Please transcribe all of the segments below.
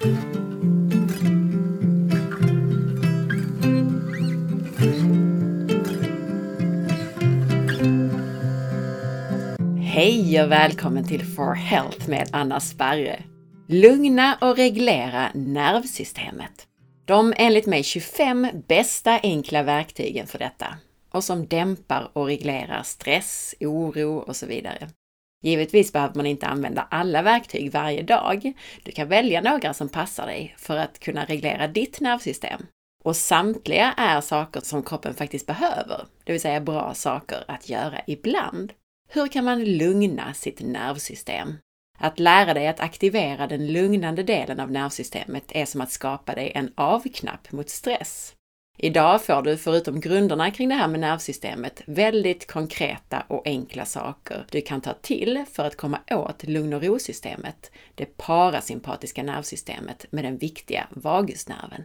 Hej och välkommen till For Health med Anna Sparre. Lugna och reglera nervsystemet. De enligt mig 25 bästa enkla verktygen för detta och som dämpar och reglerar stress, oro och så vidare. Givetvis behöver man inte använda alla verktyg varje dag. Du kan välja några som passar dig för att kunna reglera ditt nervsystem. Och samtliga är saker som kroppen faktiskt behöver, det vill säga bra saker att göra ibland. Hur kan man lugna sitt nervsystem? Att lära dig att aktivera den lugnande delen av nervsystemet är som att skapa dig en avknapp mot stress. Idag får du förutom grunderna kring det här med nervsystemet väldigt konkreta och enkla saker du kan ta till för att komma åt lugn och ro-systemet, det parasympatiska nervsystemet med den viktiga vagusnerven.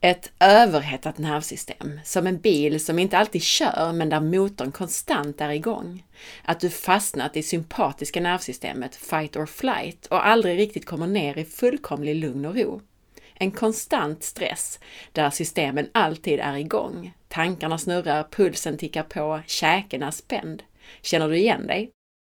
Ett överhettat nervsystem, som en bil som inte alltid kör men där motorn konstant är igång. Att du fastnat i sympatiska nervsystemet, fight or flight, och aldrig riktigt kommer ner i fullkomlig lugn och ro. En konstant stress där systemen alltid är igång. Tankarna snurrar, pulsen tickar på, käken är spänd. Känner du igen dig?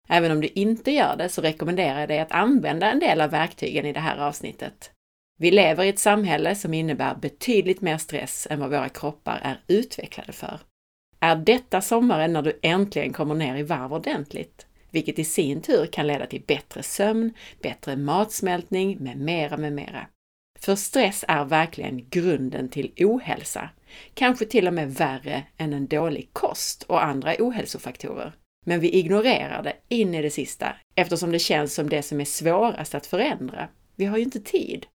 Även om du inte gör det så rekommenderar jag dig att använda en del av verktygen i det här avsnittet. Vi lever i ett samhälle som innebär betydligt mer stress än vad våra kroppar är utvecklade för. Är detta sommaren när du äntligen kommer ner i varv ordentligt? Vilket i sin tur kan leda till bättre sömn, bättre matsmältning med mera, med mera. För stress är verkligen grunden till ohälsa, kanske till och med värre än en dålig kost och andra ohälsofaktorer. Men vi ignorerar det in i det sista eftersom det känns som det som är svårast att förändra. Vi har ju inte tid.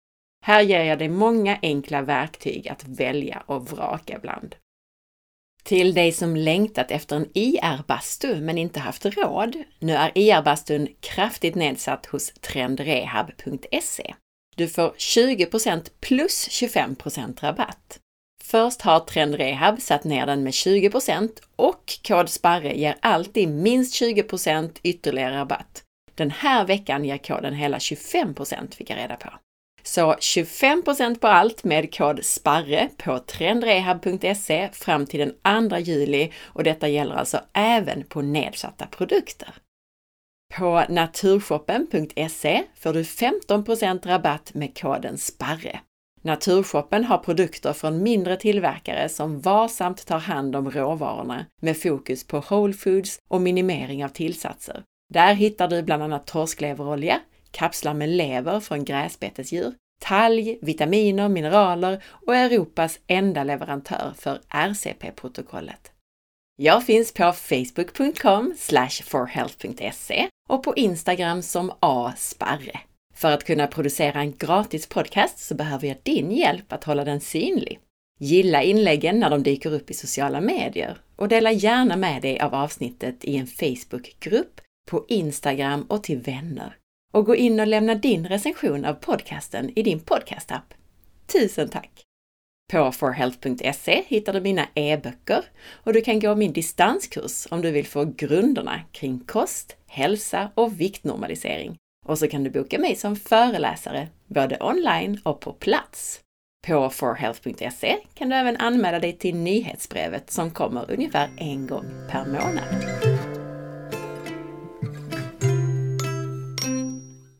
Här ger jag dig många enkla verktyg att välja och vraka bland. Till dig som längtat efter en IR-bastu men inte haft råd. Nu är IR-bastun kraftigt nedsatt hos trendrehab.se. Du får 20% plus 25% rabatt. Först har Trend Rehab satt ner den med 20% och kod SPARRE ger alltid minst 20% ytterligare rabatt. Den här veckan ger koden hela 25 fick jag reda på. Så 25% på allt med kod SPARRE på trendrehab.se fram till den 2 juli och detta gäller alltså även på nedsatta produkter. På naturshoppen.se får du 15% rabatt med koden SPARRE. Naturshoppen har produkter från mindre tillverkare som varsamt tar hand om råvarorna med fokus på whole foods och minimering av tillsatser. Där hittar du bland annat torskleverolja, kapslar med lever från gräsbetesdjur, talg, vitaminer, mineraler och Europas enda leverantör för RCP-protokollet. Jag finns på facebook.com forhealth.se och på Instagram som asparre. För att kunna producera en gratis podcast så behöver jag din hjälp att hålla den synlig. Gilla inläggen när de dyker upp i sociala medier och dela gärna med dig av avsnittet i en Facebookgrupp, på Instagram och till vänner. Och gå in och lämna din recension av podcasten i din podcastapp. Tusen tack! På forhealth.se hittar du mina e-böcker och du kan gå min distanskurs om du vill få grunderna kring kost, hälsa och viktnormalisering. Och så kan du boka mig som föreläsare, både online och på plats. På forhealth.se kan du även anmäla dig till nyhetsbrevet som kommer ungefär en gång per månad.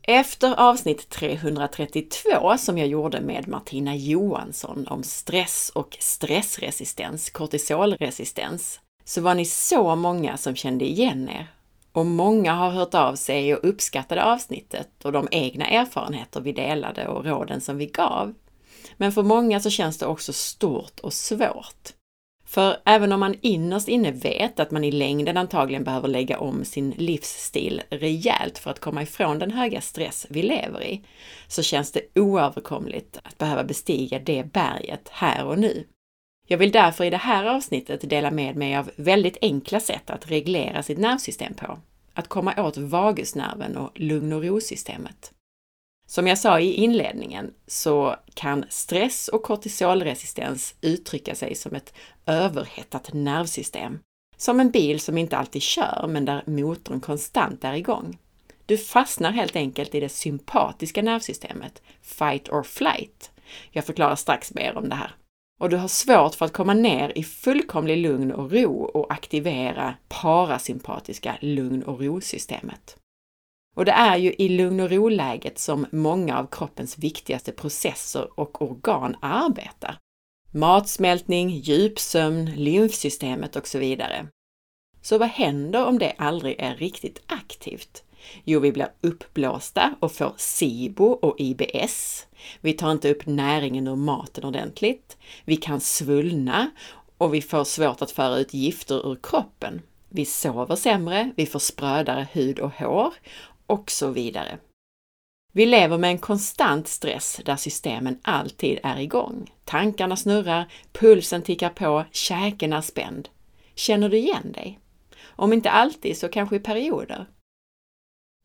Efter avsnitt 332 som jag gjorde med Martina Johansson om stress och stressresistens, kortisolresistens, så var ni så många som kände igen er. Och många har hört av sig och uppskattade avsnittet och de egna erfarenheter vi delade och råden som vi gav. Men för många så känns det också stort och svårt. För även om man innerst inne vet att man i längden antagligen behöver lägga om sin livsstil rejält för att komma ifrån den höga stress vi lever i, så känns det oöverkomligt att behöva bestiga det berget här och nu. Jag vill därför i det här avsnittet dela med mig av väldigt enkla sätt att reglera sitt nervsystem på. Att komma åt vagusnerven och lugn och ro-systemet. Som jag sa i inledningen så kan stress och kortisolresistens uttrycka sig som ett överhettat nervsystem. Som en bil som inte alltid kör, men där motorn konstant är igång. Du fastnar helt enkelt i det sympatiska nervsystemet, fight or flight. Jag förklarar strax mer om det här. Och du har svårt för att komma ner i fullkomlig lugn och ro och aktivera parasympatiska lugn och ro-systemet. Och det är ju i lugn och ro-läget som många av kroppens viktigaste processer och organ arbetar. Matsmältning, djupsömn, lymfsystemet och så vidare. Så vad händer om det aldrig är riktigt aktivt? Jo, vi blir uppblåsta och får SIBO och IBS. Vi tar inte upp näringen ur maten ordentligt. Vi kan svullna och vi får svårt att föra ut gifter ur kroppen. Vi sover sämre, vi får sprödare hud och hår och så vidare. Vi lever med en konstant stress där systemen alltid är igång. Tankarna snurrar, pulsen tickar på, käken är spänd. Känner du igen dig? Om inte alltid så kanske i perioder.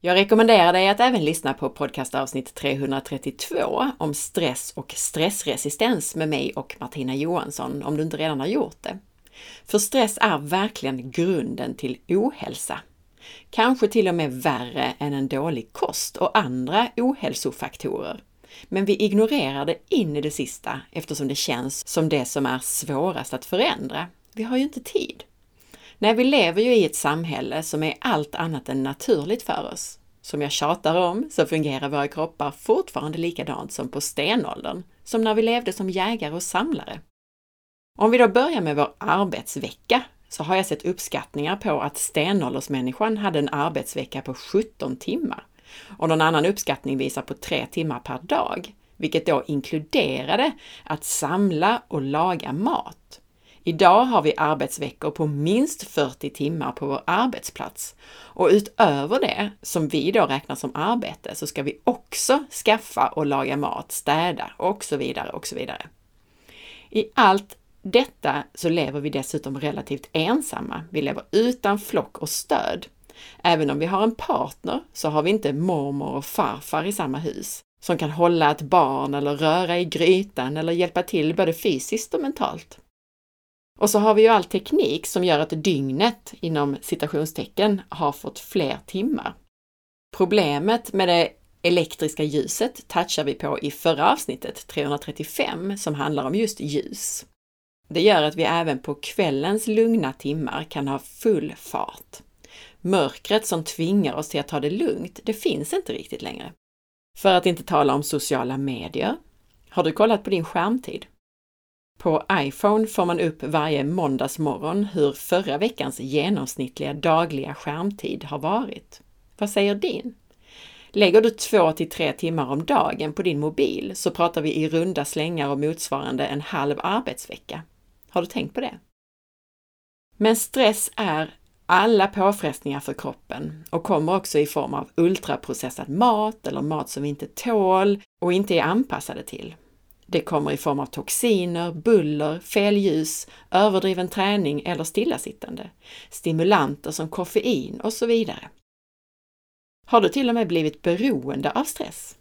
Jag rekommenderar dig att även lyssna på podcastavsnitt 332 om stress och stressresistens med mig och Martina Johansson om du inte redan har gjort det. För stress är verkligen grunden till ohälsa. Kanske till och med värre än en dålig kost och andra ohälsofaktorer. Men vi ignorerar det in i det sista eftersom det känns som det som är svårast att förändra. Vi har ju inte tid. Nej, vi lever ju i ett samhälle som är allt annat än naturligt för oss. Som jag tjatar om så fungerar våra kroppar fortfarande likadant som på stenåldern, som när vi levde som jägare och samlare. Om vi då börjar med vår arbetsvecka så har jag sett uppskattningar på att stenåldersmänniskan hade en arbetsvecka på 17 timmar och någon annan uppskattning visar på 3 timmar per dag, vilket då inkluderade att samla och laga mat. Idag har vi arbetsveckor på minst 40 timmar på vår arbetsplats och utöver det, som vi då räknar som arbete, så ska vi också skaffa och laga mat, städa och så vidare och så vidare. I allt detta så lever vi dessutom relativt ensamma. Vi lever utan flock och stöd. Även om vi har en partner så har vi inte mormor och farfar i samma hus som kan hålla ett barn eller röra i grytan eller hjälpa till både fysiskt och mentalt. Och så har vi ju all teknik som gör att dygnet inom citationstecken har fått fler timmar. Problemet med det elektriska ljuset touchar vi på i förra avsnittet, 335, som handlar om just ljus. Det gör att vi även på kvällens lugna timmar kan ha full fart. Mörkret som tvingar oss till att ta det lugnt, det finns inte riktigt längre. För att inte tala om sociala medier. Har du kollat på din skärmtid? På iPhone får man upp varje måndagsmorgon hur förra veckans genomsnittliga dagliga skärmtid har varit. Vad säger din? Lägger du två till tre timmar om dagen på din mobil så pratar vi i runda slängar om motsvarande en halv arbetsvecka. Har du tänkt på det? Men stress är alla påfrestningar för kroppen och kommer också i form av ultraprocessad mat eller mat som vi inte tål och inte är anpassade till. Det kommer i form av toxiner, buller, fel ljus, överdriven träning eller stillasittande, stimulanter som koffein och så vidare. Har du till och med blivit beroende av stress?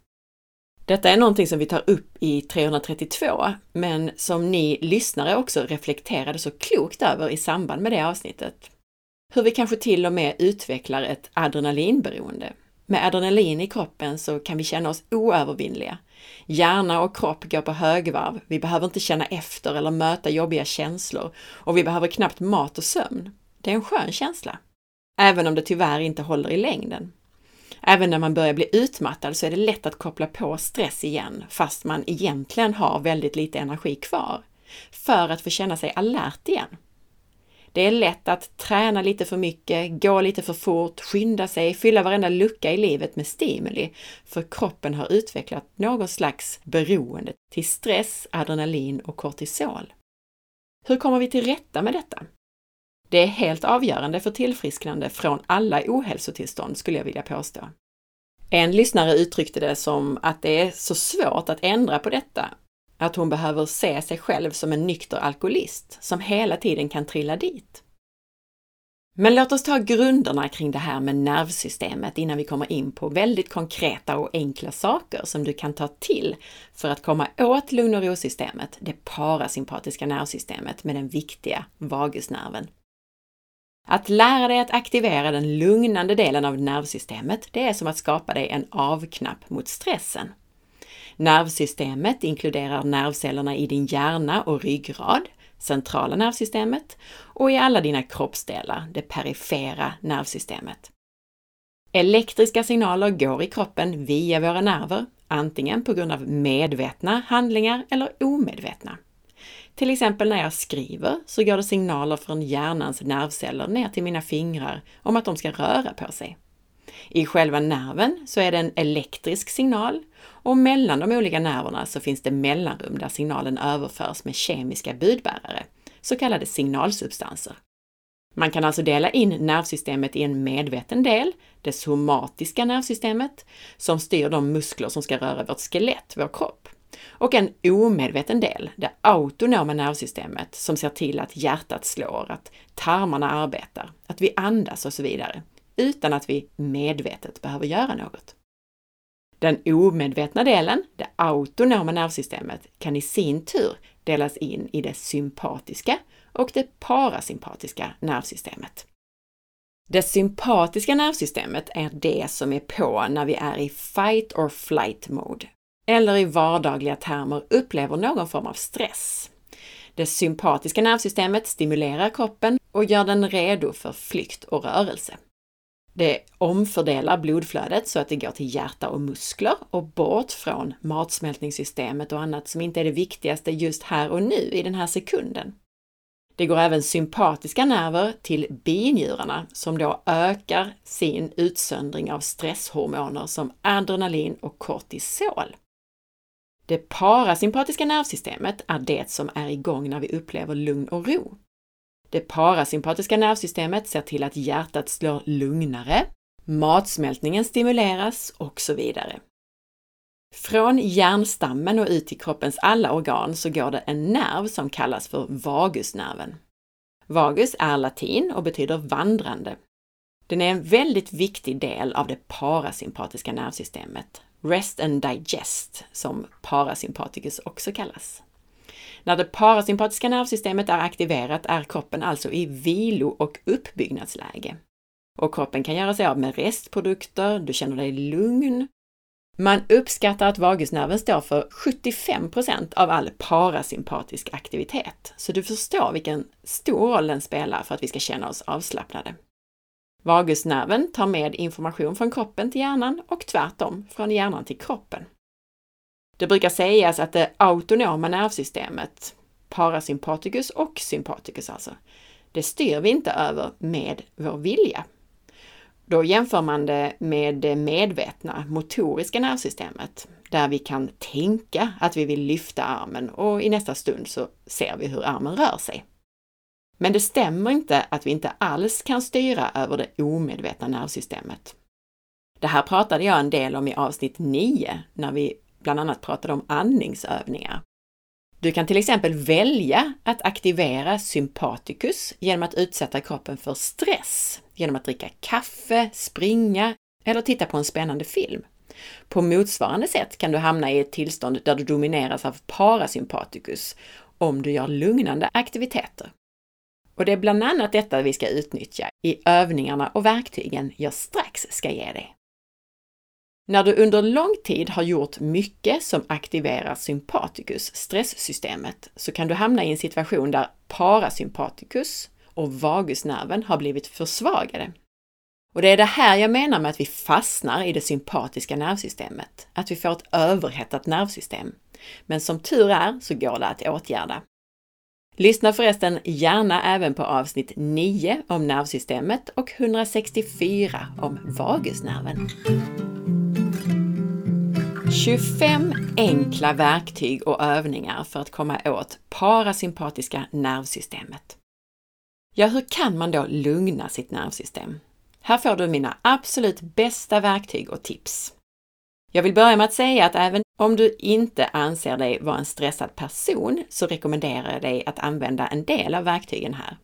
Detta är någonting som vi tar upp i 332, men som ni lyssnare också reflekterade så klokt över i samband med det avsnittet. Hur vi kanske till och med utvecklar ett adrenalinberoende. Med adrenalin i kroppen så kan vi känna oss oövervinnliga. Hjärna och kropp går på högvarv. Vi behöver inte känna efter eller möta jobbiga känslor och vi behöver knappt mat och sömn. Det är en skön känsla. Även om det tyvärr inte håller i längden. Även när man börjar bli utmattad så är det lätt att koppla på stress igen, fast man egentligen har väldigt lite energi kvar, för att få känna sig alert igen. Det är lätt att träna lite för mycket, gå lite för fort, skynda sig, fylla varenda lucka i livet med stimuli, för kroppen har utvecklat någon slags beroende till stress, adrenalin och kortisol. Hur kommer vi till rätta med detta? Det är helt avgörande för tillfrisknande från alla ohälsotillstånd skulle jag vilja påstå. En lyssnare uttryckte det som att det är så svårt att ändra på detta, att hon behöver se sig själv som en nykter alkoholist som hela tiden kan trilla dit. Men låt oss ta grunderna kring det här med nervsystemet innan vi kommer in på väldigt konkreta och enkla saker som du kan ta till för att komma åt lugn och ro-systemet, det parasympatiska nervsystemet med den viktiga vagusnerven. Att lära dig att aktivera den lugnande delen av nervsystemet, det är som att skapa dig en avknapp mot stressen. Nervsystemet inkluderar nervcellerna i din hjärna och ryggrad, centrala nervsystemet och i alla dina kroppsdelar, det perifera nervsystemet. Elektriska signaler går i kroppen via våra nerver, antingen på grund av medvetna handlingar eller omedvetna. Till exempel när jag skriver så går det signaler från hjärnans nervceller ner till mina fingrar om att de ska röra på sig. I själva nerven så är det en elektrisk signal och mellan de olika nerverna så finns det mellanrum där signalen överförs med kemiska budbärare, så kallade signalsubstanser. Man kan alltså dela in nervsystemet i en medveten del, det somatiska nervsystemet, som styr de muskler som ska röra vårt skelett, vår kropp. Och en omedveten del, det autonoma nervsystemet, som ser till att hjärtat slår, att tarmarna arbetar, att vi andas och så vidare, utan att vi medvetet behöver göra något. Den omedvetna delen, det autonoma nervsystemet, kan i sin tur delas in i det sympatiska och det parasympatiska nervsystemet. Det sympatiska nervsystemet är det som är på när vi är i fight or flight mode, eller i vardagliga termer upplever någon form av stress. Det sympatiska nervsystemet stimulerar kroppen och gör den redo för flykt och rörelse. Det omfördelar blodflödet så att det går till hjärta och muskler och bort från matsmältningssystemet och annat som inte är det viktigaste just här och nu i den här sekunden. Det går även sympatiska nerver till binjurarna som då ökar sin utsöndring av stresshormoner som adrenalin och kortisol. Det parasympatiska nervsystemet är det som är igång när vi upplever lugn och ro. Det parasympatiska nervsystemet ser till att hjärtat slår lugnare, matsmältningen stimuleras och så vidare. Från hjärnstammen och ut till kroppens alla organ så går det en nerv som kallas för vagusnerven. Vagus är latin och betyder vandrande. Den är en väldigt viktig del av det parasympatiska nervsystemet, Rest and Digest, som parasympaticus också kallas. När det parasympatiska nervsystemet är aktiverat är kroppen alltså i vilo och uppbyggnadsläge. Och kroppen kan göra sig av med restprodukter, du känner dig lugn. Man uppskattar att vagusnerven står för 75% av all parasympatisk aktivitet, så du förstår vilken stor roll den spelar för att vi ska känna oss avslappnade. Vagusnerven tar med information från kroppen till hjärnan och tvärtom från hjärnan till kroppen. Det brukar sägas att det autonoma nervsystemet, parasympaticus och sympaticus alltså, det styr vi inte över med vår vilja. Då jämför man det med det medvetna motoriska nervsystemet, där vi kan tänka att vi vill lyfta armen och i nästa stund så ser vi hur armen rör sig. Men det stämmer inte att vi inte alls kan styra över det omedvetna nervsystemet. Det här pratade jag en del om i avsnitt 9 när vi bland annat pratade om andningsövningar. Du kan till exempel välja att aktivera sympaticus genom att utsätta kroppen för stress genom att dricka kaffe, springa eller titta på en spännande film. På motsvarande sätt kan du hamna i ett tillstånd där du domineras av parasympaticus om du gör lugnande aktiviteter. Och det är bland annat detta vi ska utnyttja i övningarna och verktygen jag strax ska ge dig. När du under lång tid har gjort mycket som aktiverar sympaticus, stresssystemet, så kan du hamna i en situation där parasympaticus och vagusnerven har blivit försvagade. Och det är det här jag menar med att vi fastnar i det sympatiska nervsystemet, att vi får ett överhettat nervsystem. Men som tur är så går det att åtgärda. Lyssna förresten gärna även på avsnitt 9 om nervsystemet och 164 om vagusnerven. 25 enkla verktyg och övningar för att komma åt parasympatiska nervsystemet. Ja, hur kan man då lugna sitt nervsystem? Här får du mina absolut bästa verktyg och tips. Jag vill börja med att säga att även om du inte anser dig vara en stressad person så rekommenderar jag dig att använda en del av verktygen här.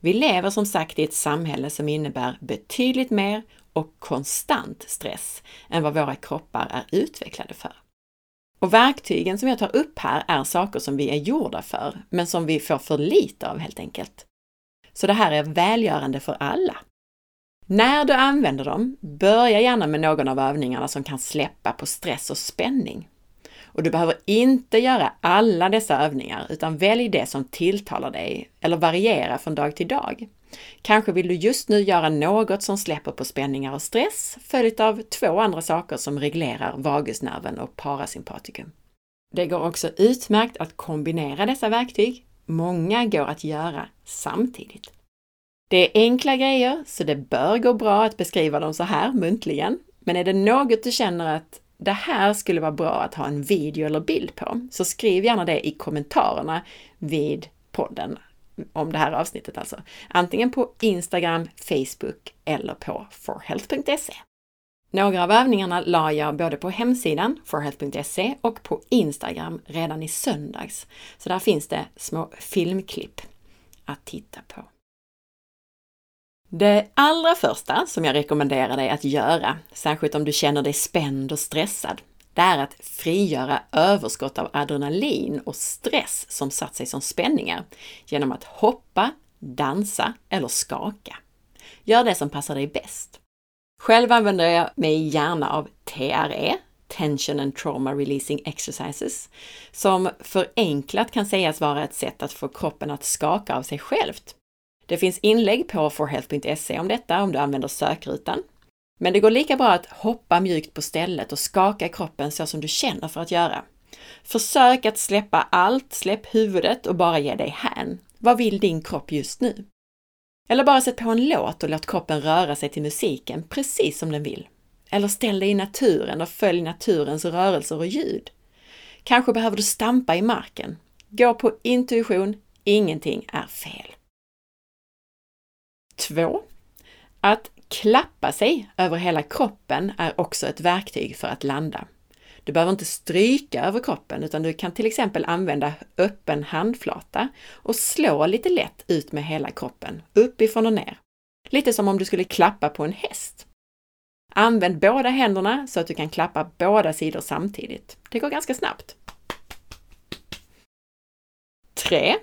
Vi lever som sagt i ett samhälle som innebär betydligt mer och konstant stress än vad våra kroppar är utvecklade för. Och verktygen som jag tar upp här är saker som vi är gjorda för, men som vi får för lite av helt enkelt. Så det här är välgörande för alla. När du använder dem, börja gärna med någon av övningarna som kan släppa på stress och spänning. Och du behöver inte göra alla dessa övningar, utan välj det som tilltalar dig eller variera från dag till dag. Kanske vill du just nu göra något som släpper på spänningar och stress, följt av två andra saker som reglerar vagusnerven och parasympatikum. Det går också utmärkt att kombinera dessa verktyg. Många går att göra samtidigt. Det är enkla grejer, så det bör gå bra att beskriva dem så här muntligen. Men är det något du känner att det här skulle vara bra att ha en video eller bild på, så skriv gärna det i kommentarerna vid podden om det här avsnittet alltså. Antingen på Instagram, Facebook eller på forhealth.se. Några av övningarna la jag både på hemsidan forhealth.se och på Instagram redan i söndags. Så där finns det små filmklipp att titta på. Det allra första som jag rekommenderar dig att göra, särskilt om du känner dig spänd och stressad, det är att frigöra överskott av adrenalin och stress som satt sig som spänningar genom att hoppa, dansa eller skaka. Gör det som passar dig bäst. Själv använder jag mig gärna av TRE, Tension and Trauma Releasing Exercises, som förenklat kan sägas vara ett sätt att få kroppen att skaka av sig självt. Det finns inlägg på forhealth.se om detta om du använder sökrutan. Men det går lika bra att hoppa mjukt på stället och skaka kroppen så som du känner för att göra. Försök att släppa allt, släpp huvudet och bara ge dig hän. Vad vill din kropp just nu? Eller bara sätt på en låt och låt kroppen röra sig till musiken precis som den vill. Eller ställ dig i naturen och följ naturens rörelser och ljud. Kanske behöver du stampa i marken. Gå på intuition, ingenting är fel. 2. Att klappa sig över hela kroppen är också ett verktyg för att landa. Du behöver inte stryka över kroppen utan du kan till exempel använda öppen handflata och slå lite lätt ut med hela kroppen, uppifrån och ner. Lite som om du skulle klappa på en häst. Använd båda händerna så att du kan klappa båda sidor samtidigt. Det går ganska snabbt. 3.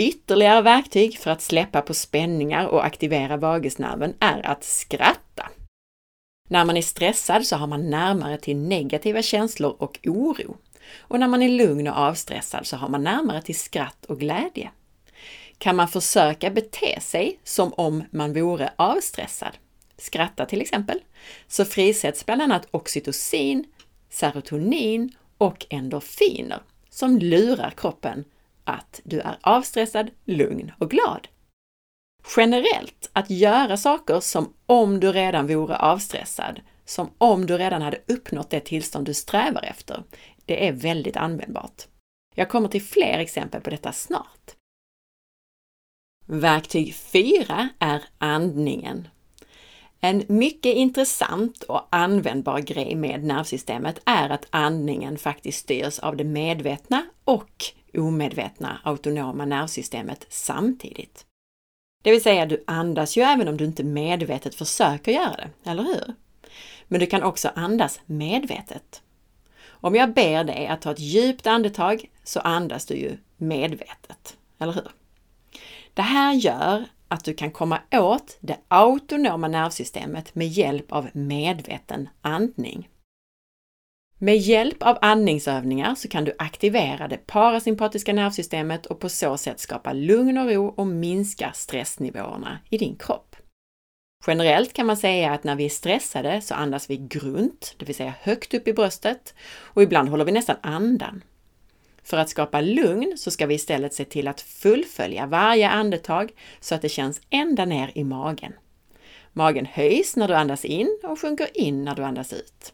Ytterligare verktyg för att släppa på spänningar och aktivera vagusnerven är att skratta. När man är stressad så har man närmare till negativa känslor och oro. Och när man är lugn och avstressad så har man närmare till skratt och glädje. Kan man försöka bete sig som om man vore avstressad, skratta till exempel, så frisätts bland annat oxytocin, serotonin och endorfiner som lurar kroppen att du är avstressad, lugn och glad. Generellt, att göra saker som om du redan vore avstressad, som om du redan hade uppnått det tillstånd du strävar efter, det är väldigt användbart. Jag kommer till fler exempel på detta snart. Verktyg 4 är andningen. En mycket intressant och användbar grej med nervsystemet är att andningen faktiskt styrs av det medvetna och omedvetna autonoma nervsystemet samtidigt. Det vill säga, du andas ju även om du inte medvetet försöker göra det, eller hur? Men du kan också andas medvetet. Om jag ber dig att ta ett djupt andetag så andas du ju medvetet, eller hur? Det här gör att du kan komma åt det autonoma nervsystemet med hjälp av medveten andning. Med hjälp av andningsövningar så kan du aktivera det parasympatiska nervsystemet och på så sätt skapa lugn och ro och minska stressnivåerna i din kropp. Generellt kan man säga att när vi är stressade så andas vi grunt, det vill säga högt upp i bröstet, och ibland håller vi nästan andan. För att skapa lugn så ska vi istället se till att fullfölja varje andetag så att det känns ända ner i magen. Magen höjs när du andas in och sjunker in när du andas ut.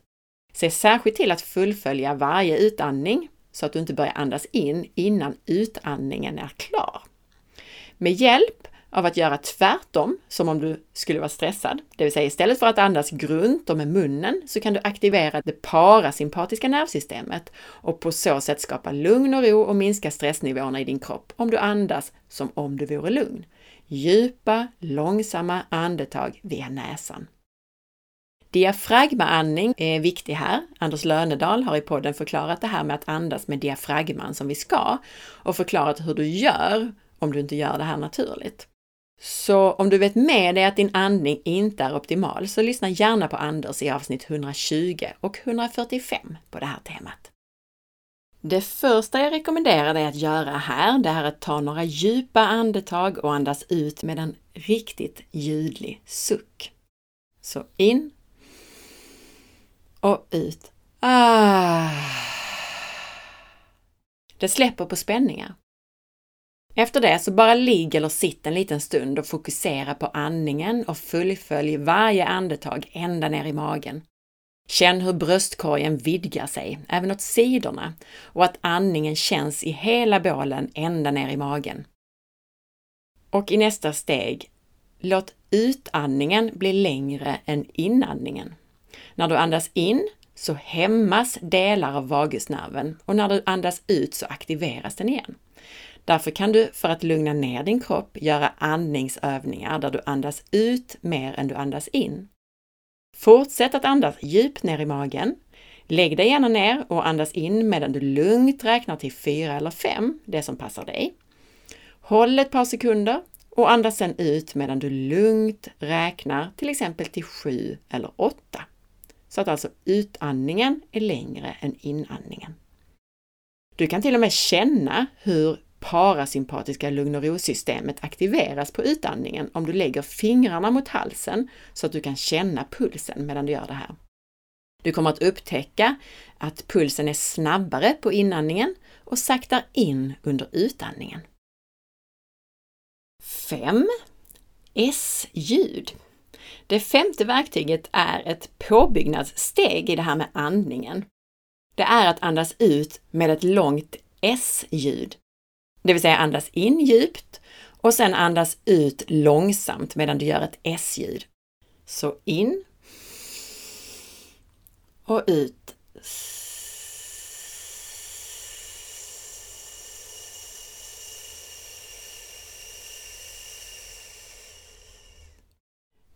Se särskilt till att fullfölja varje utandning så att du inte börjar andas in innan utandningen är klar. Med hjälp av att göra tvärtom, som om du skulle vara stressad, det vill säga istället för att andas grunt och med munnen, så kan du aktivera det parasympatiska nervsystemet och på så sätt skapa lugn och ro och minska stressnivåerna i din kropp om du andas som om du vore lugn. Djupa, långsamma andetag via näsan. Diafragmaandning är viktig här. Anders Lönedal har i podden förklarat det här med att andas med diafragman som vi ska och förklarat hur du gör om du inte gör det här naturligt. Så om du vet med dig att din andning inte är optimal så lyssna gärna på Anders i avsnitt 120 och 145 på det här temat. Det första jag rekommenderar dig att göra här, det är att ta några djupa andetag och andas ut med en riktigt ljudlig suck. Så in och ut. Ah. Det släpper på spänningar. Efter det så bara ligg eller sitt en liten stund och fokusera på andningen och fullfölj varje andetag ända ner i magen. Känn hur bröstkorgen vidgar sig, även åt sidorna, och att andningen känns i hela bålen ända ner i magen. Och i nästa steg, låt utandningen bli längre än inandningen. När du andas in så hämmas delar av vagusnerven och när du andas ut så aktiveras den igen. Därför kan du för att lugna ner din kropp göra andningsövningar där du andas ut mer än du andas in. Fortsätt att andas djupt ner i magen. Lägg dig gärna ner och andas in medan du lugnt räknar till fyra eller fem, det som passar dig. Håll ett par sekunder och andas sedan ut medan du lugnt räknar till exempel till sju eller åtta. Så att alltså utandningen är längre än inandningen. Du kan till och med känna hur parasympatiska lugn och ro-systemet aktiveras på utandningen om du lägger fingrarna mot halsen så att du kan känna pulsen medan du gör det här. Du kommer att upptäcka att pulsen är snabbare på inandningen och saktar in under utandningen. 5. S-ljud. Det femte verktyget är ett påbyggnadssteg i det här med andningen. Det är att andas ut med ett långt S-ljud. Det vill säga andas in djupt och sen andas ut långsamt medan du gör ett S-ljud. Så in och ut.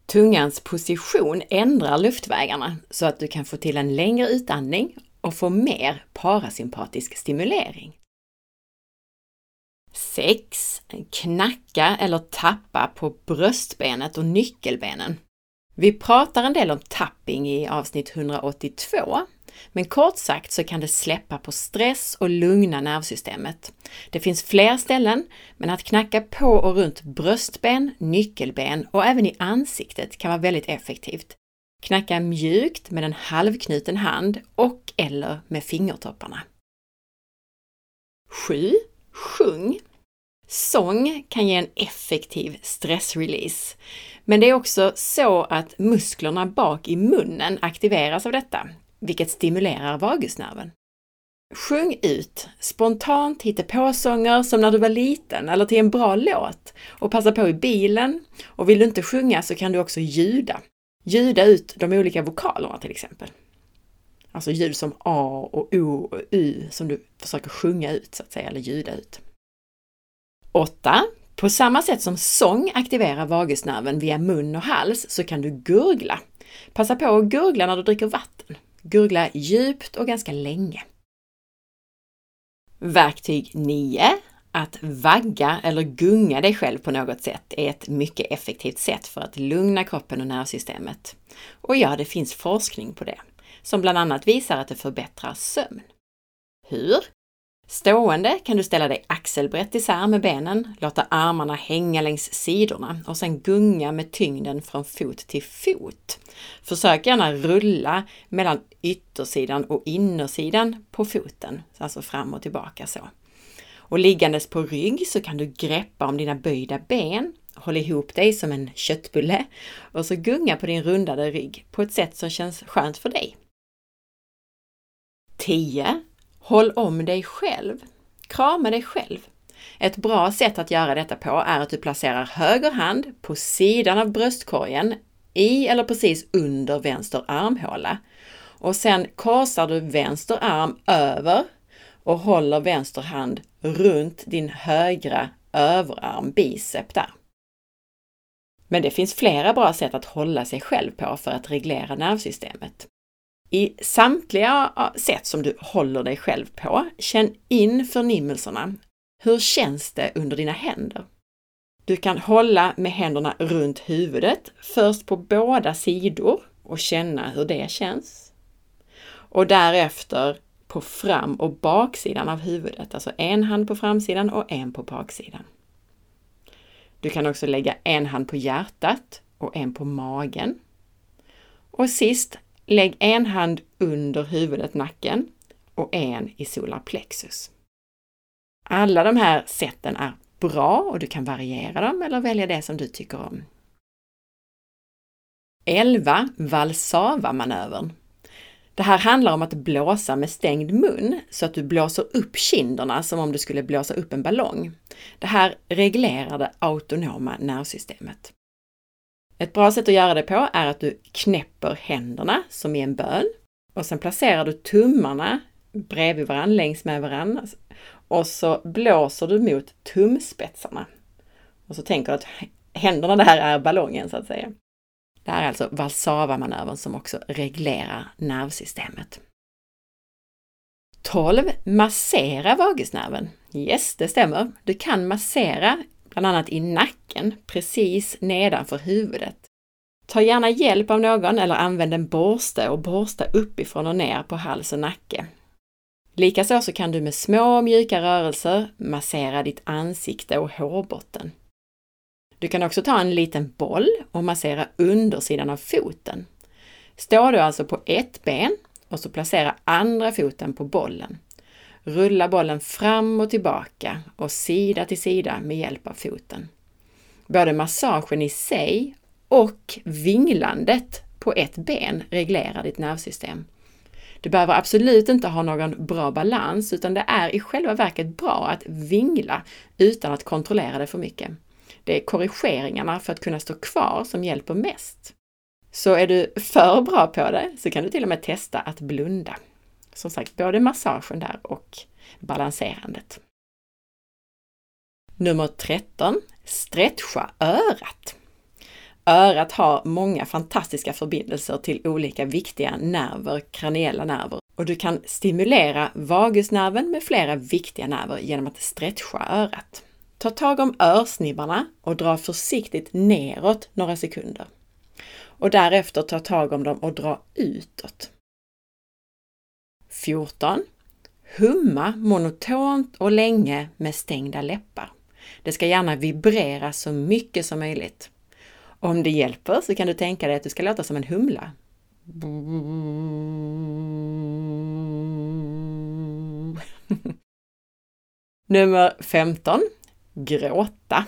Tungans position ändrar luftvägarna så att du kan få till en längre utandning och få mer parasympatisk stimulering. 6. Knacka eller tappa på bröstbenet och nyckelbenen. Vi pratar en del om tapping i avsnitt 182, men kort sagt så kan det släppa på stress och lugna nervsystemet. Det finns fler ställen, men att knacka på och runt bröstben, nyckelben och även i ansiktet kan vara väldigt effektivt. Knacka mjukt med en halvknuten hand och eller med fingertopparna. 7. Sjung! Sång kan ge en effektiv stressrelease. Men det är också så att musklerna bak i munnen aktiveras av detta, vilket stimulerar vagusnerven. Sjung ut spontant hittepåsånger som när du var liten eller till en bra låt och passa på i bilen. Och vill du inte sjunga så kan du också ljuda. Ljuda ut de olika vokalerna till exempel. Alltså ljud som A och O och U som du försöker sjunga ut så att säga, eller ljuda ut. 8. På samma sätt som sång aktiverar vagusnerven via mun och hals så kan du gurgla. Passa på att gurgla när du dricker vatten. Gurgla djupt och ganska länge. Verktyg 9. Att vagga eller gunga dig själv på något sätt är ett mycket effektivt sätt för att lugna kroppen och nervsystemet. Och ja, det finns forskning på det, som bland annat visar att det förbättrar sömn. Hur? Stående kan du ställa dig axelbrett isär med benen, låta armarna hänga längs sidorna och sen gunga med tyngden från fot till fot. Försök gärna rulla mellan yttersidan och innersidan på foten, alltså fram och tillbaka så. Och liggandes på rygg så kan du greppa om dina böjda ben, håll ihop dig som en köttbulle och så gunga på din rundade rygg på ett sätt som känns skönt för dig. 10. Håll om dig själv. Krama dig själv. Ett bra sätt att göra detta på är att du placerar höger hand på sidan av bröstkorgen i eller precis under vänster armhåla. Och sen korsar du vänster arm över och håller vänster hand runt din högra överarm, bicep där. Men det finns flera bra sätt att hålla sig själv på för att reglera nervsystemet. I samtliga sätt som du håller dig själv på, känn in förnimmelserna. Hur känns det under dina händer? Du kan hålla med händerna runt huvudet, först på båda sidor och känna hur det känns. Och därefter på fram och baksidan av huvudet, alltså en hand på framsidan och en på baksidan. Du kan också lägga en hand på hjärtat och en på magen. Och sist, lägg en hand under huvudet, nacken och en i solarplexus. Alla de här sätten är bra och du kan variera dem eller välja det som du tycker om. 11. Valsava-manövern. Det här handlar om att blåsa med stängd mun så att du blåser upp kinderna som om du skulle blåsa upp en ballong. Det här reglerar det autonoma nervsystemet. Ett bra sätt att göra det på är att du knäpper händerna som i en bön och sen placerar du tummarna bredvid varandra, längs med varandra och så blåser du mot tumspetsarna. Och så tänker du att händerna där är ballongen så att säga. Det här är alltså Valsava-manövern som också reglerar nervsystemet. 12. Massera vagusnerven. Yes, det stämmer. Du kan massera bland annat i nacken, precis nedanför huvudet. Ta gärna hjälp av någon eller använd en borste och borsta uppifrån och ner på hals och nacke. Likaså så kan du med små mjuka rörelser massera ditt ansikte och hårbotten. Du kan också ta en liten boll och massera undersidan av foten. Står du alltså på ett ben och så placera andra foten på bollen. Rulla bollen fram och tillbaka och sida till sida med hjälp av foten. Både massagen i sig och vinglandet på ett ben reglerar ditt nervsystem. Du behöver absolut inte ha någon bra balans utan det är i själva verket bra att vingla utan att kontrollera det för mycket. Det är korrigeringarna för att kunna stå kvar som hjälper mest. Så är du för bra på det så kan du till och med testa att blunda. Som sagt, både massagen där och balanserandet. Nummer 13. Stretcha örat. Örat har många fantastiska förbindelser till olika viktiga nerver, kraniella nerver, och du kan stimulera vagusnerven med flera viktiga nerver genom att stretcha örat. Ta tag om örsnibbarna och dra försiktigt neråt några sekunder. Och därefter ta tag om dem och dra utåt. 14. Humma monotont och länge med stängda läppar. Det ska gärna vibrera så mycket som möjligt. Om det hjälper så kan du tänka dig att du ska låta som en humla. Nummer 15. Gråta.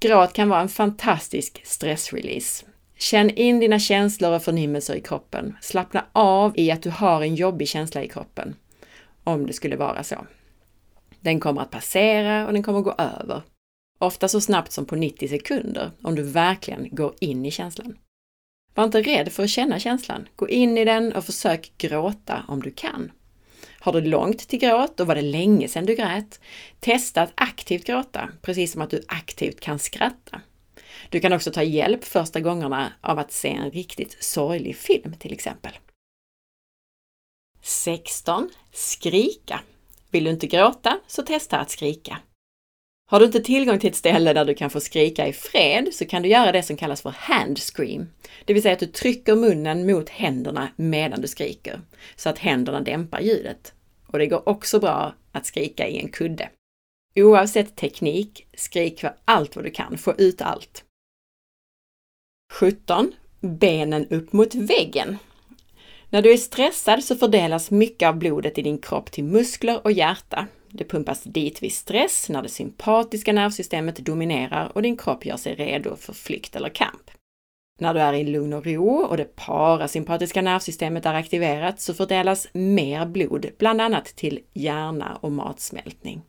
Gråt kan vara en fantastisk stressrelease. Känn in dina känslor och förnimmelser i kroppen. Slappna av i att du har en jobbig känsla i kroppen. Om det skulle vara så. Den kommer att passera och den kommer att gå över. Ofta så snabbt som på 90 sekunder, om du verkligen går in i känslan. Var inte rädd för att känna känslan. Gå in i den och försök gråta om du kan. Har du långt till gråt och var det länge sedan du grät? Testa att aktivt gråta, precis som att du aktivt kan skratta. Du kan också ta hjälp första gångerna av att se en riktigt sorglig film till exempel. 16. Skrika. Vill du inte gråta så testa att skrika. Har du inte tillgång till ett ställe där du kan få skrika i fred så kan du göra det som kallas för hand scream. Det vill säga att du trycker munnen mot händerna medan du skriker, så att händerna dämpar ljudet. Och det går också bra att skrika i en kudde. Oavsett teknik, skrik för allt vad du kan, få ut allt. 17. Benen upp mot väggen. När du är stressad så fördelas mycket av blodet i din kropp till muskler och hjärta. Det pumpas dit vid stress när det sympatiska nervsystemet dominerar och din kropp gör sig redo för flykt eller kamp. När du är i lugn och ro och det parasympatiska nervsystemet är aktiverat så fördelas mer blod, bland annat till hjärna och matsmältning.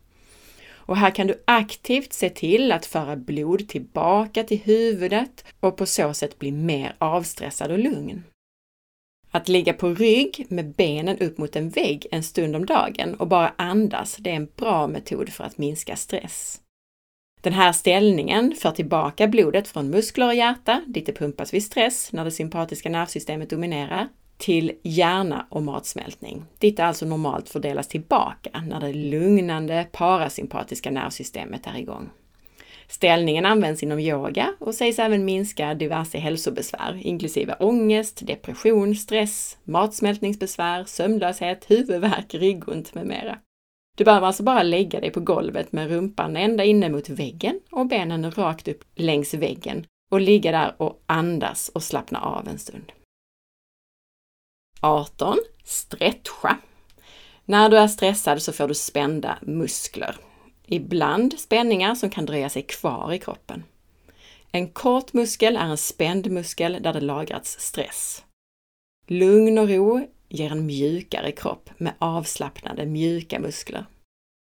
Och här kan du aktivt se till att föra blod tillbaka till huvudet och på så sätt bli mer avstressad och lugn. Att ligga på rygg med benen upp mot en vägg en stund om dagen och bara andas, det är en bra metod för att minska stress. Den här ställningen för tillbaka blodet från muskler och hjärta, dit det pumpas vid stress när det sympatiska nervsystemet dominerar, till hjärna och matsmältning. Dit det alltså normalt fördelas tillbaka när det lugnande parasympatiska nervsystemet är igång. Ställningen används inom yoga och sägs även minska diverse hälsobesvär, inklusive ångest, depression, stress, matsmältningsbesvär, sömnlöshet, huvudvärk, ryggont med mera. Du behöver alltså bara lägga dig på golvet med rumpan ända inne mot väggen och benen rakt upp längs väggen och ligga där och andas och slappna av en stund. 18. Stretcha. När du är stressad så får du spända muskler. Ibland spänningar som kan dröja sig kvar i kroppen. En kort muskel är en spänd muskel där det lagrats stress. Lugn och ro ger en mjukare kropp med avslappnade, mjuka muskler.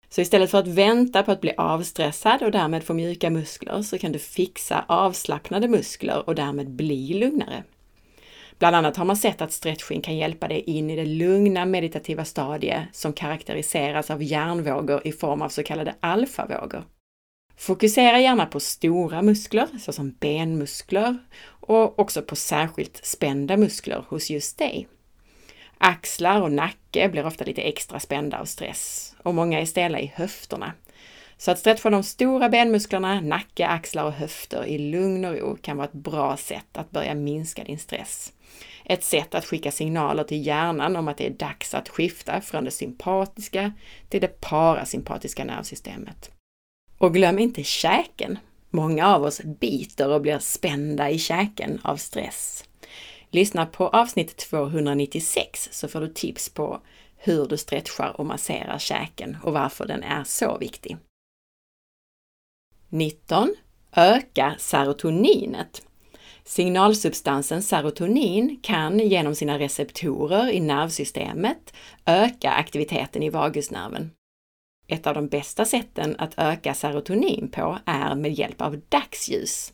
Så istället för att vänta på att bli avstressad och därmed få mjuka muskler så kan du fixa avslappnade muskler och därmed bli lugnare. Bland annat har man sett att stretching kan hjälpa dig in i det lugna meditativa stadie som karaktäriseras av hjärnvågor i form av så kallade alfavågor. Fokusera gärna på stora muskler såsom benmuskler och också på särskilt spända muskler hos just dig. Axlar och nacke blir ofta lite extra spända av stress och många är stela i höfterna. Så att stretcha de stora benmusklerna, nacke, axlar och höfter i lugn och ro kan vara ett bra sätt att börja minska din stress. Ett sätt att skicka signaler till hjärnan om att det är dags att skifta från det sympatiska till det parasympatiska nervsystemet. Och glöm inte käken. Många av oss biter och blir spända i käken av stress. Lyssna på avsnitt 296 så får du tips på hur du stretchar och masserar käken och varför den är så viktig. 19. Öka serotoninet. Signalsubstansen serotonin kan genom sina receptorer i nervsystemet öka aktiviteten i vagusnerven. Ett av de bästa sätten att öka serotonin på är med hjälp av dagsljus.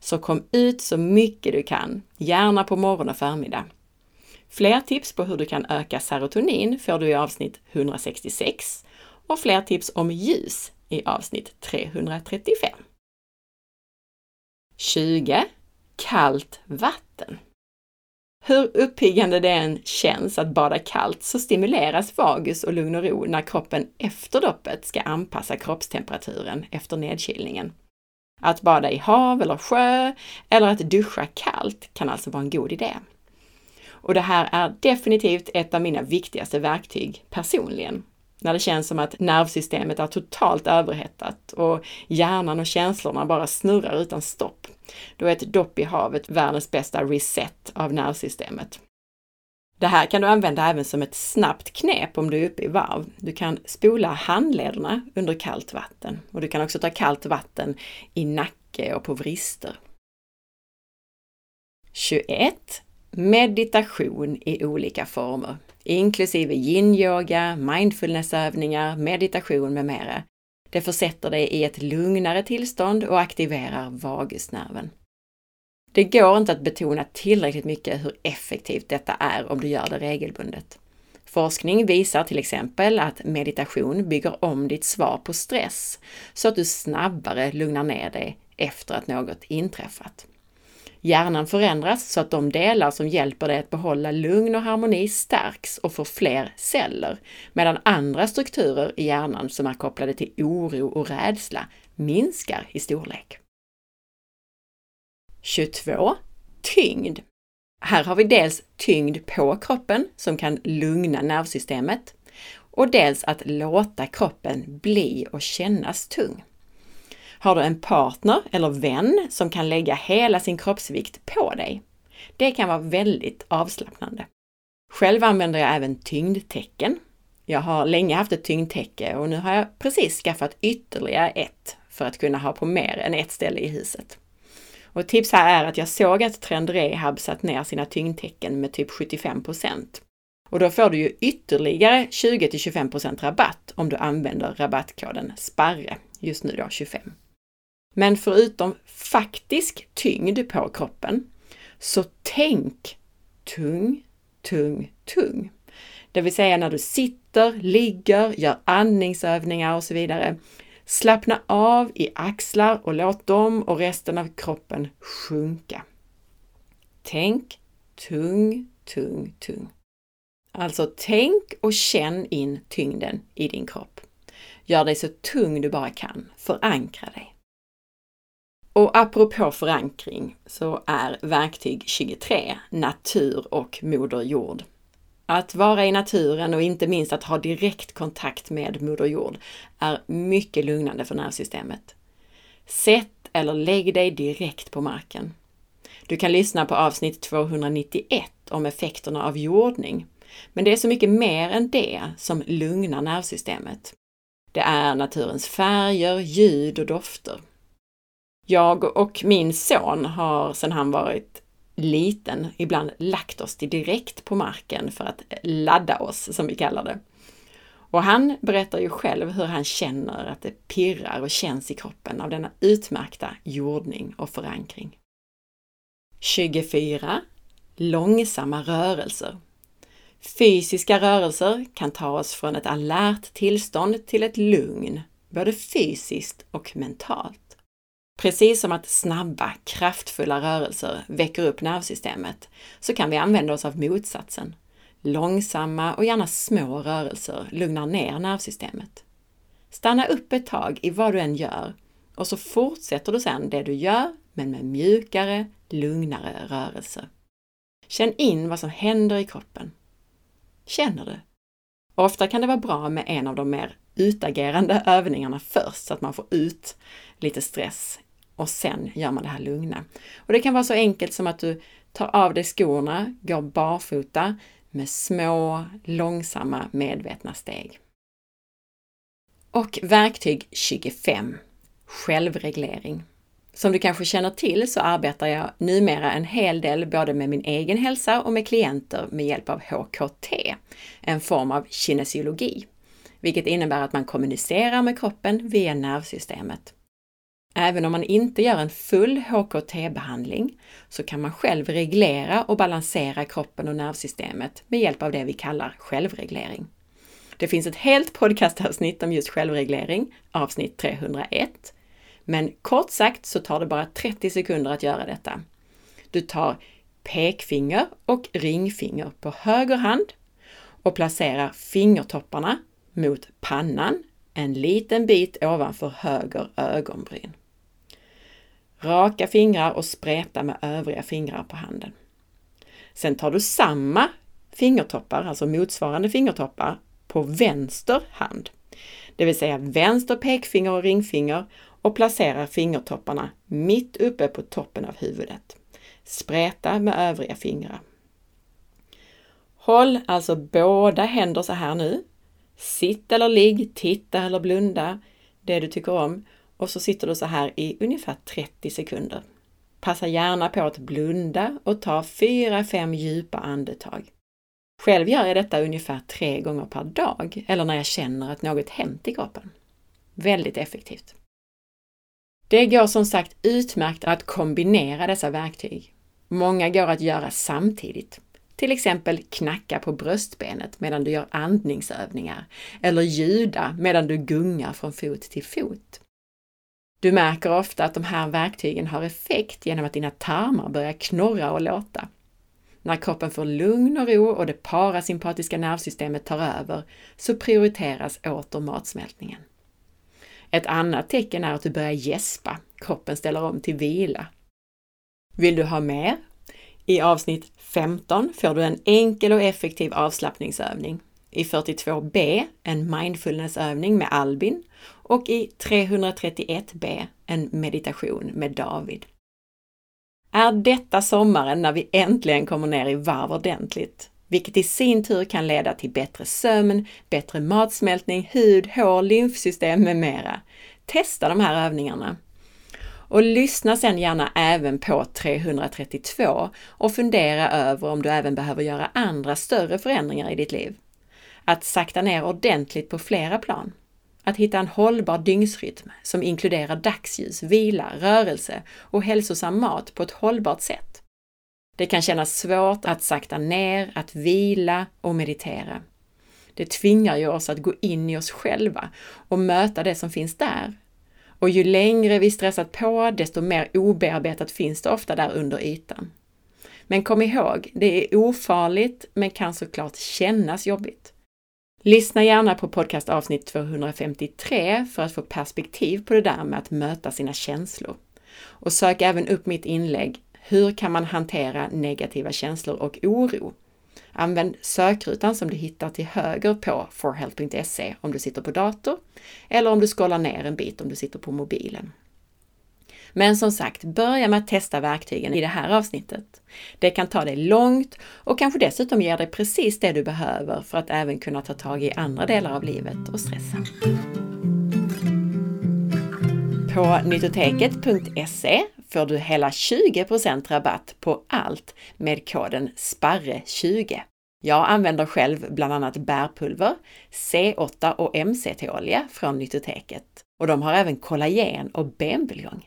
Så kom ut så mycket du kan, gärna på morgon och förmiddag. Fler tips på hur du kan öka serotonin får du i avsnitt 166 och fler tips om ljus i avsnitt 335. 20. Kallt vatten. Hur uppiggande det än känns att bada kallt så stimuleras vagus och lugn och ro när kroppen efter doppet ska anpassa kroppstemperaturen efter nedkylningen. Att bada i hav eller sjö eller att duscha kallt kan alltså vara en god idé. Och det här är definitivt ett av mina viktigaste verktyg personligen. När det känns som att nervsystemet är totalt överhettat och hjärnan och känslorna bara snurrar utan stopp. Då är ett dopp i havet världens bästa reset av nervsystemet. Det här kan du använda även som ett snabbt knep om du är uppe i varv. Du kan spola handlederna under kallt vatten och du kan också ta kallt vatten i nacke och på vrister. 21. Meditation i olika former, inklusive yin-yoga, mindfulnessövningar, meditation med mera. Det försätter dig i ett lugnare tillstånd och aktiverar vagusnerven. Det går inte att betona tillräckligt mycket hur effektivt detta är om du gör det regelbundet. Forskning visar till exempel att meditation bygger om ditt svar på stress så att du snabbare lugnar ner dig efter att något inträffat. Hjärnan förändras så att de delar som hjälper dig att behålla lugn och harmoni stärks och får fler celler, medan andra strukturer i hjärnan som är kopplade till oro och rädsla minskar i storlek. 22. Tyngd. Här har vi dels tyngd på kroppen som kan lugna nervsystemet och dels att låta kroppen bli och kännas tung. Har du en partner eller vän som kan lägga hela sin kroppsvikt på dig? Det kan vara väldigt avslappnande. Själv använder jag även tyngdtecken. Jag har länge haft ett tyngdtäcke och nu har jag precis skaffat ytterligare ett för att kunna ha på mer än ett ställe i huset. Och tips här är att jag såg att Trend Rehab satt ner sina tyngdtecken med typ 75 och då får du ju ytterligare 20 25% rabatt om du använder rabattkoden SPARRE, just nu då 25. Men förutom faktisk tyngd på kroppen, så tänk tung, tung, tung. Det vill säga när du sitter, ligger, gör andningsövningar och så vidare. Slappna av i axlar och låt dem och resten av kroppen sjunka. Tänk tung, tung, tung. Alltså tänk och känn in tyngden i din kropp. Gör dig så tung du bara kan. Förankra dig. Och apropå förankring så är verktyg 23 natur och Moder Jord. Att vara i naturen och inte minst att ha direkt kontakt med Moder Jord är mycket lugnande för nervsystemet. Sätt eller lägg dig direkt på marken. Du kan lyssna på avsnitt 291 om effekterna av jordning. Men det är så mycket mer än det som lugnar nervsystemet. Det är naturens färger, ljud och dofter. Jag och min son har sedan han varit liten ibland lagt oss direkt på marken för att ladda oss, som vi kallar det. Och han berättar ju själv hur han känner att det pirrar och känns i kroppen av denna utmärkta jordning och förankring. 24. Långsamma rörelser. Fysiska rörelser kan ta oss från ett alert tillstånd till ett lugn, både fysiskt och mentalt. Precis som att snabba, kraftfulla rörelser väcker upp nervsystemet, så kan vi använda oss av motsatsen. Långsamma och gärna små rörelser lugnar ner nervsystemet. Stanna upp ett tag i vad du än gör och så fortsätter du sedan det du gör, men med mjukare, lugnare rörelser. Känn in vad som händer i kroppen. Känner du? Ofta kan det vara bra med en av de mer utagerande övningarna först så att man får ut lite stress och sen gör man det här lugna. Och det kan vara så enkelt som att du tar av dig skorna, går barfota med små, långsamma, medvetna steg. Och verktyg 25. Självreglering. Som du kanske känner till så arbetar jag numera en hel del både med min egen hälsa och med klienter med hjälp av HKT, en form av kinesiologi, vilket innebär att man kommunicerar med kroppen via nervsystemet. Även om man inte gör en full HKT-behandling så kan man själv reglera och balansera kroppen och nervsystemet med hjälp av det vi kallar självreglering. Det finns ett helt podcastavsnitt om just självreglering, avsnitt 301. Men kort sagt så tar det bara 30 sekunder att göra detta. Du tar pekfinger och ringfinger på höger hand och placerar fingertopparna mot pannan en liten bit ovanför höger ögonbryn. Raka fingrar och spreta med övriga fingrar på handen. Sen tar du samma fingertoppar, alltså motsvarande fingertoppar, på vänster hand. Det vill säga vänster pekfinger och ringfinger och placerar fingertopparna mitt uppe på toppen av huvudet. Spräta med övriga fingrar. Håll alltså båda händer så här nu. Sitt eller ligg, titta eller blunda, det du tycker om och så sitter du så här i ungefär 30 sekunder. Passa gärna på att blunda och ta 4-5 djupa andetag. Själv gör jag detta ungefär tre gånger per dag eller när jag känner att något hänt i kroppen. Väldigt effektivt. Det går som sagt utmärkt att kombinera dessa verktyg. Många går att göra samtidigt. Till exempel knacka på bröstbenet medan du gör andningsövningar eller ljuda medan du gungar från fot till fot. Du märker ofta att de här verktygen har effekt genom att dina tarmar börjar knorra och låta. När kroppen får lugn och ro och det parasympatiska nervsystemet tar över så prioriteras åter matsmältningen. Ett annat tecken är att du börjar gäspa, kroppen ställer om till vila. Vill du ha mer? I avsnitt 15 får du en enkel och effektiv avslappningsövning. I 42b en mindfulnessövning med Albin och i 331b en meditation med David. Är detta sommaren när vi äntligen kommer ner i varv ordentligt? Vilket i sin tur kan leda till bättre sömn, bättre matsmältning, hud, hår, lymfsystem med mera. Testa de här övningarna. Och lyssna sedan gärna även på 332 och fundera över om du även behöver göra andra större förändringar i ditt liv. Att sakta ner ordentligt på flera plan. Att hitta en hållbar dygnsrytm som inkluderar dagsljus, vila, rörelse och hälsosam mat på ett hållbart sätt. Det kan kännas svårt att sakta ner, att vila och meditera. Det tvingar ju oss att gå in i oss själva och möta det som finns där. Och ju längre vi stressat på, desto mer obearbetat finns det ofta där under ytan. Men kom ihåg, det är ofarligt men kan såklart kännas jobbigt. Lyssna gärna på podcast avsnitt 253 för att få perspektiv på det där med att möta sina känslor. Och sök även upp mitt inlägg Hur kan man hantera negativa känslor och oro? Använd sökrutan som du hittar till höger på forhealth.se om du sitter på dator eller om du scrollar ner en bit om du sitter på mobilen. Men som sagt, börja med att testa verktygen i det här avsnittet. Det kan ta dig långt och kanske dessutom ger dig precis det du behöver för att även kunna ta tag i andra delar av livet och stressen. På nyttoteket.se får du hela 20 rabatt på allt med koden SPARRE20. Jag använder själv bland annat bärpulver, C8 och MCT-olja från Nyttoteket och de har även kollagen och benbuljong.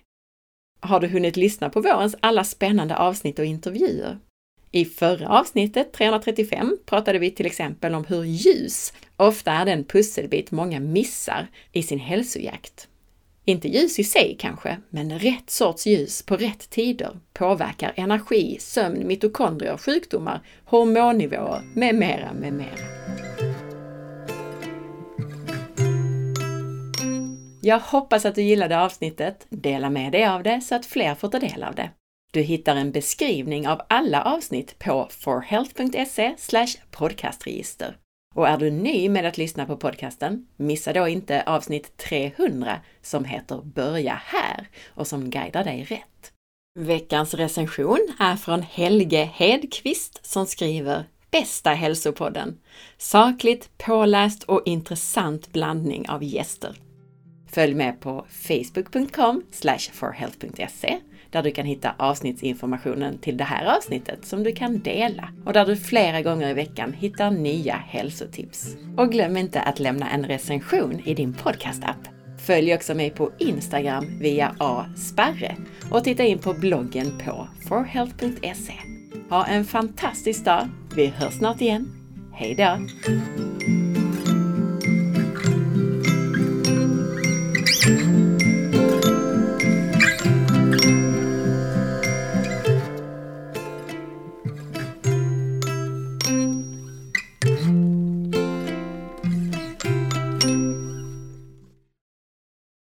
Har du hunnit lyssna på vårens alla spännande avsnitt och intervjuer? I förra avsnittet, 335, pratade vi till exempel om hur ljus ofta är den pusselbit många missar i sin hälsojakt. Inte ljus i sig kanske, men rätt sorts ljus på rätt tider påverkar energi, sömn, mitokondrier, sjukdomar, hormonnivåer med mera, med mera. Jag hoppas att du gillade avsnittet. Dela med dig av det så att fler får ta del av det. Du hittar en beskrivning av alla avsnitt på forhealth.se podcastregister. Och är du ny med att lyssna på podcasten, missa då inte avsnitt 300 som heter Börja här och som guidar dig rätt. Veckans recension är från Helge Hedqvist som skriver Bästa hälsopodden! Sakligt, påläst och intressant blandning av gäster. Följ med på facebook.com forhealth.se där du kan hitta avsnittsinformationen till det här avsnittet som du kan dela och där du flera gånger i veckan hittar nya hälsotips. Och glöm inte att lämna en recension i din podcastapp. Följ också mig på Instagram via asparre och titta in på bloggen på forhealth.se. Ha en fantastisk dag! Vi hörs snart igen. Hej då!